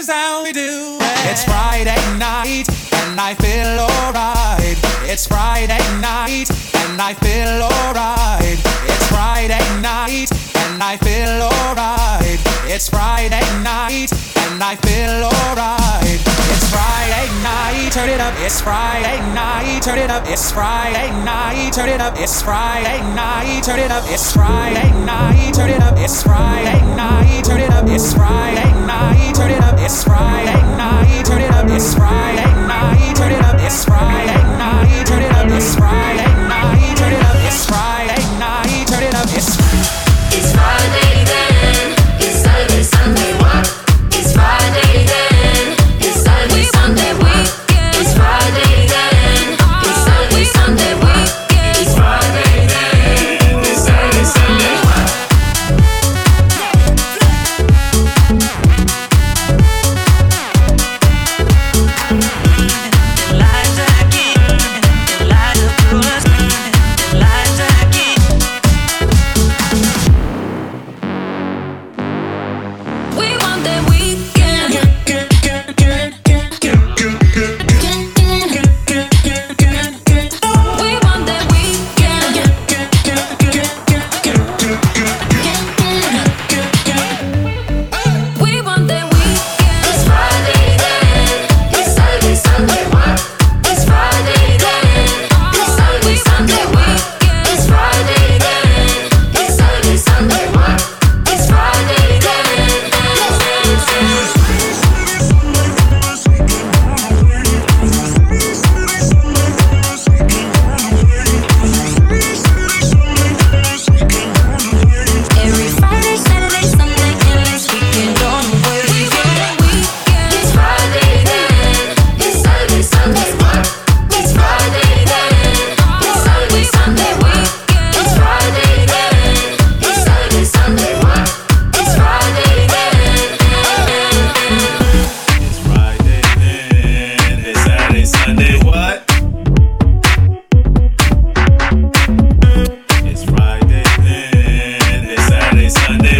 is how we do it. It's Friday night and I feel alright. It's Friday night and I feel alright. It's Friday night and I feel alright. It's Friday night and I feel alright. It's Friday night, turn it up. It's Friday night, turn it up. It's Friday night, turn it up. It's Friday night, turn it up. It's Friday night, turn it up. It's Friday night, turn it up. It's Friday night, turn it up. It's Friday night, turn it up. It's Friday night, turn it up. It's Friday night, turn it up. It's Friday Sunday,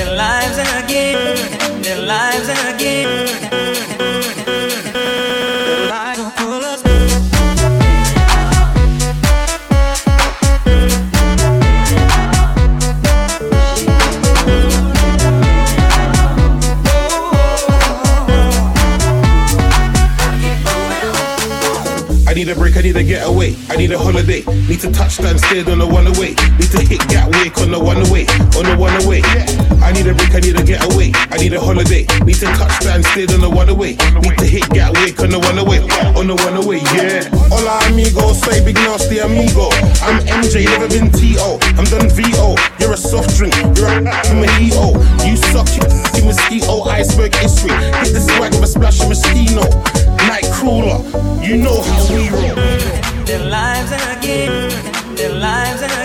Their lives again. Their lives again. Need a break, I need a getaway, I need a holiday. Need to touchdown, stay on the one away. Need to hit Gatwick on the one away, on the one away. I need a break, I need a getaway, I need a holiday. Need to touchdown, stay on the one away. Need to hit Gatwick on the one away, on the one away, yeah. Hola amigo, soy big nasty amigo. I'm MJ, never been TO. I'm done VO. You're a soft drink, you're a mojito. You suck, you mosquito, iceberg history. Hit the swag with a splash of mosquito. Night crawler, you know how we roll. Their lives again. Their lives again.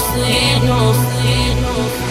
sé, no sé, no sé.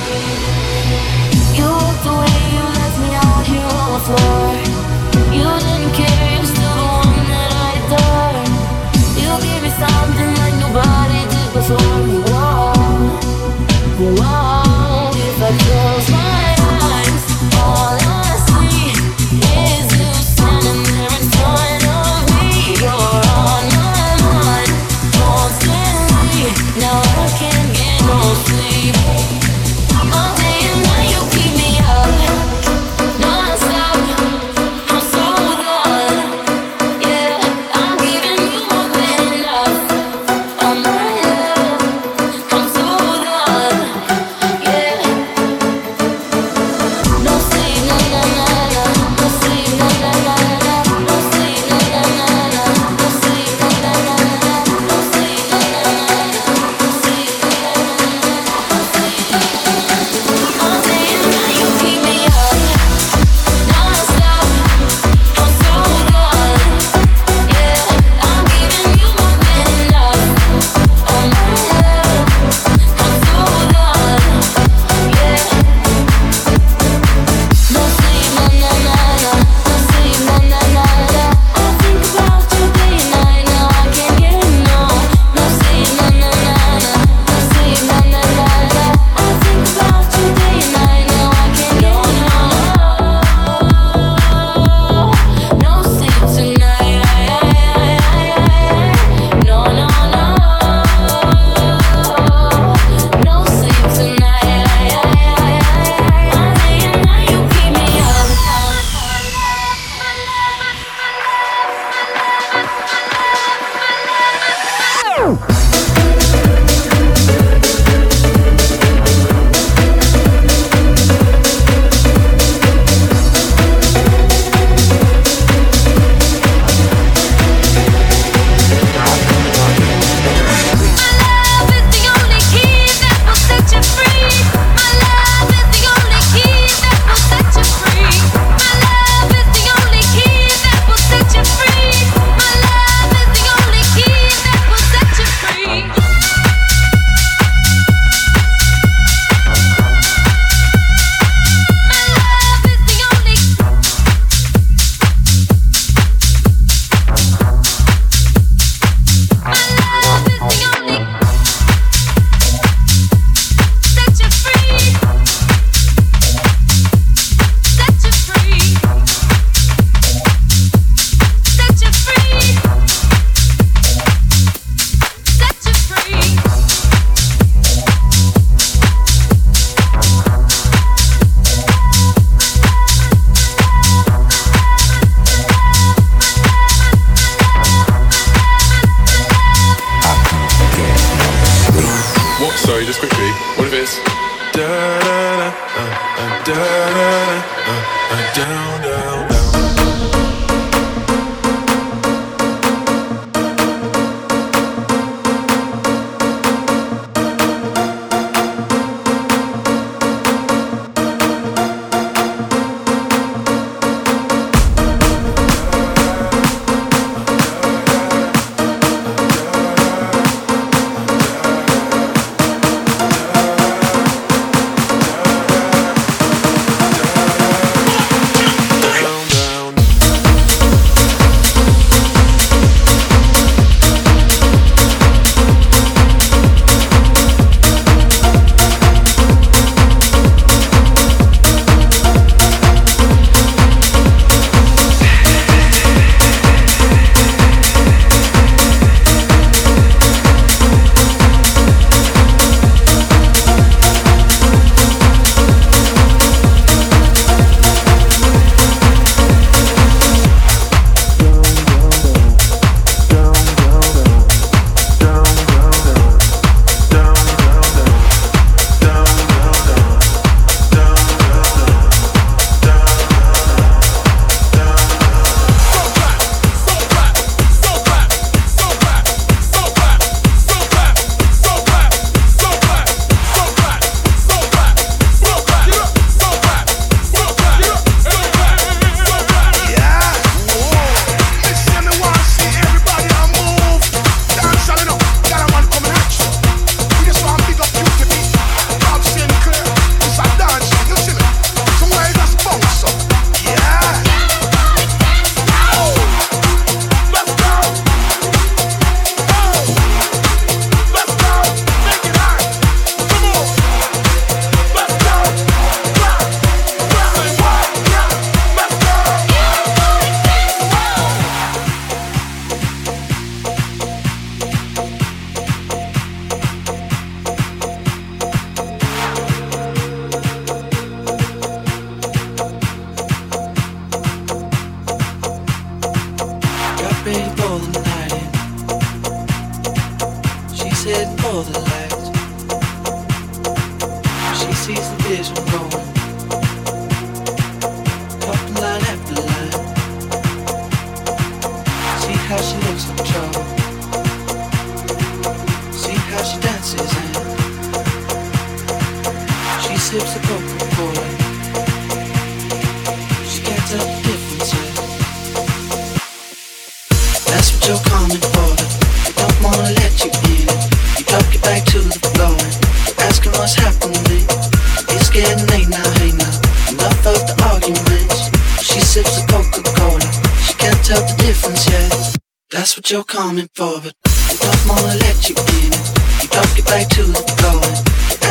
that's what you're coming for. But I don't wanna let you in. You drop your back to the going.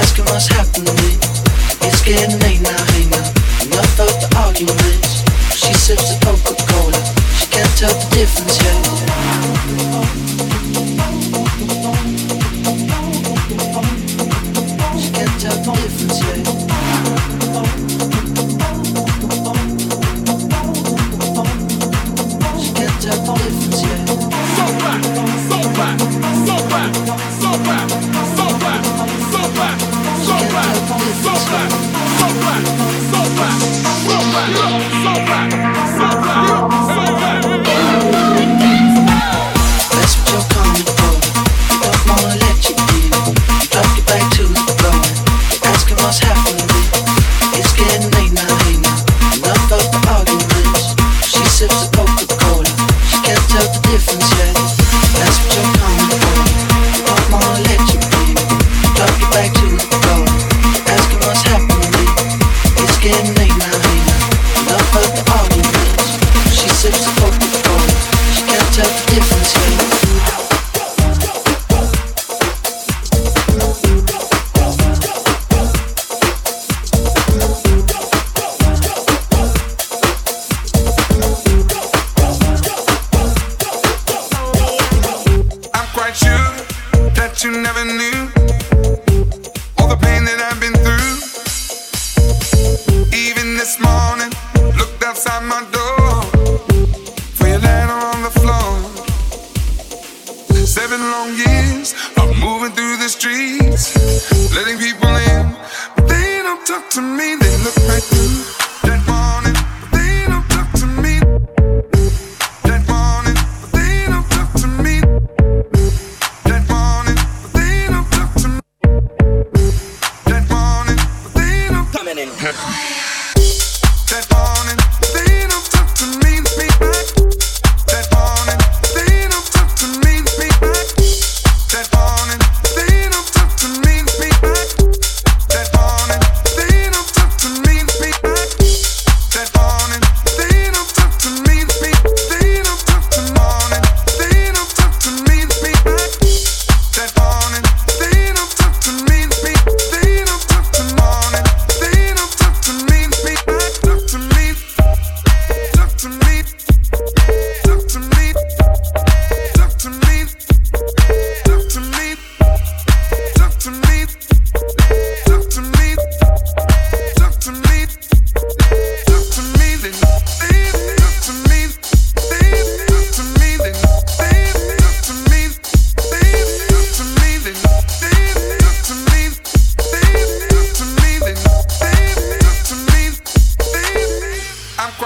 Asking what's happening. It's getting late now, hey now. Enough of the arguments. She sips the Coca Cola. She can't tell the difference yet. rap, so rap. you never knew.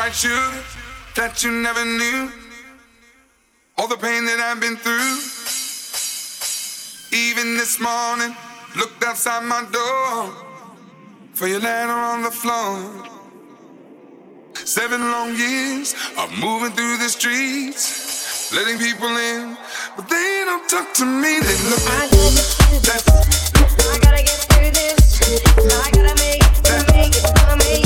right shooter that you never knew. All the pain that I've been through. Even this morning, looked outside my door for your letter on the floor. Seven long years of moving through the streets, letting people in, but they don't talk to me. They look. I gotta get through this. I gotta make it, make it, make.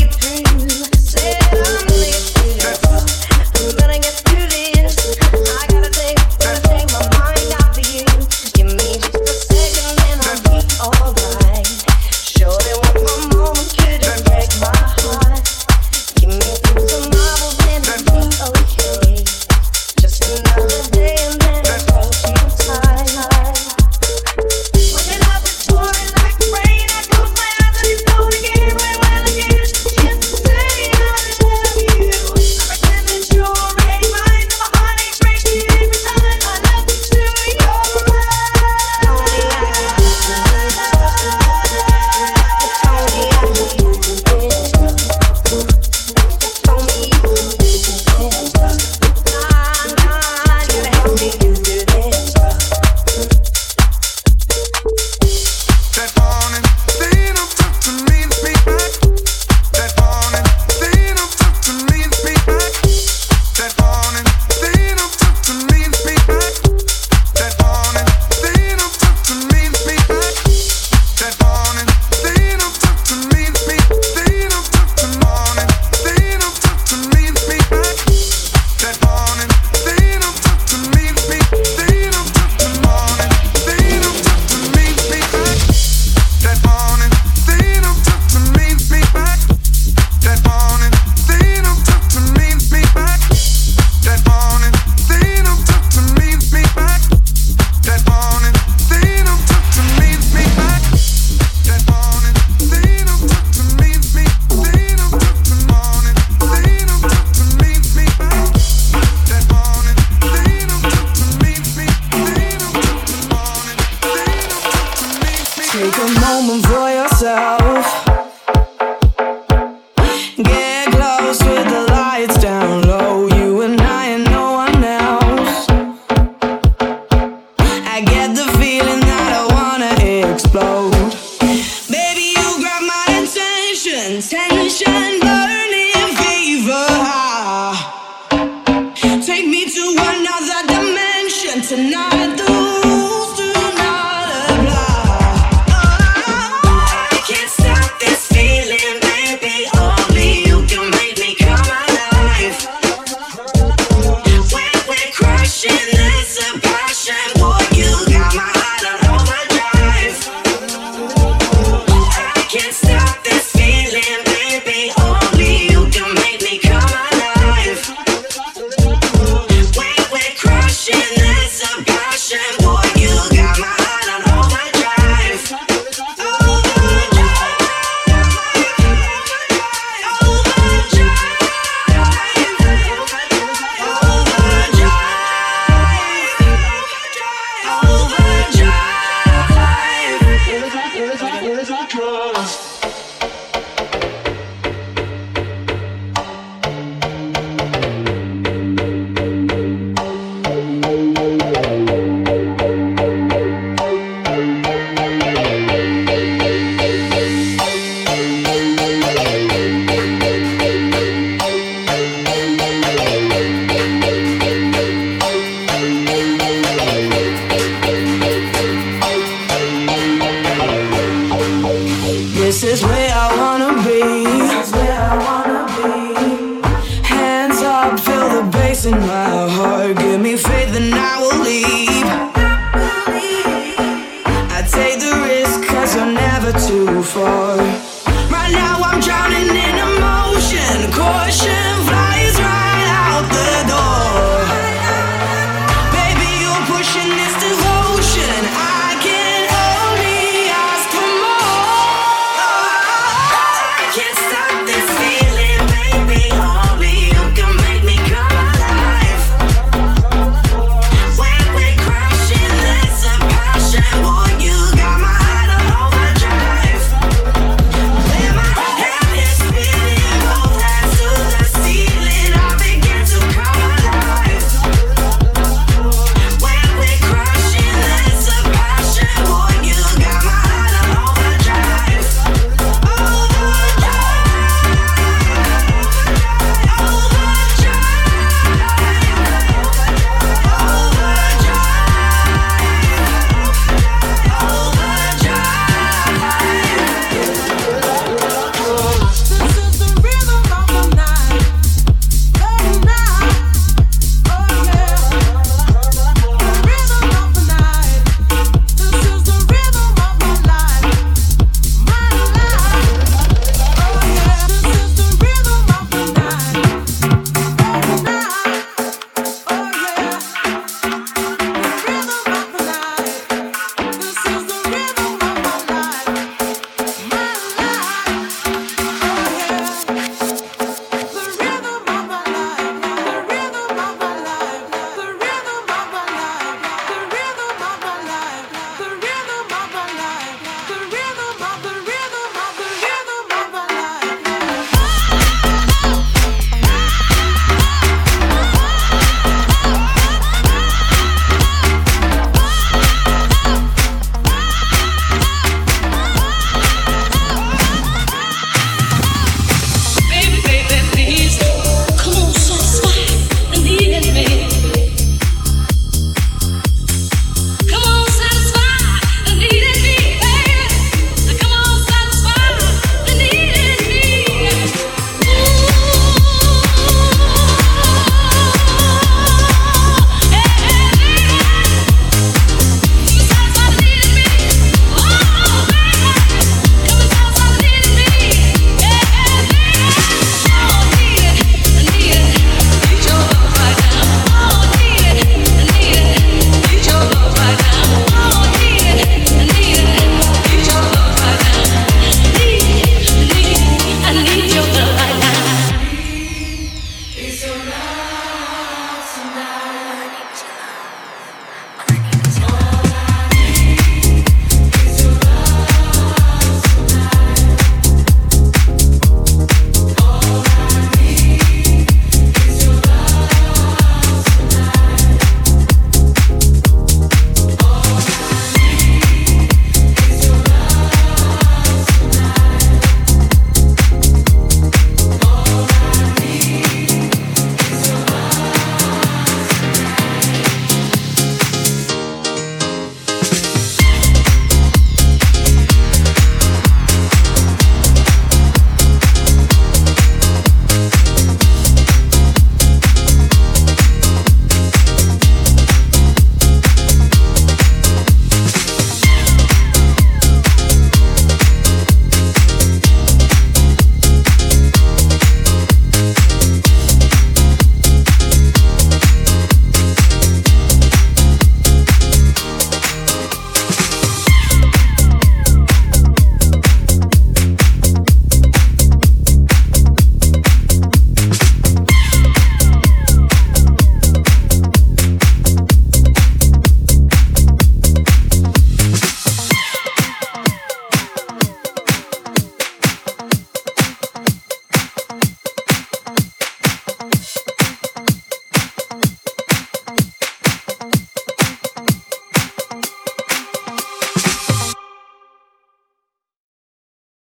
For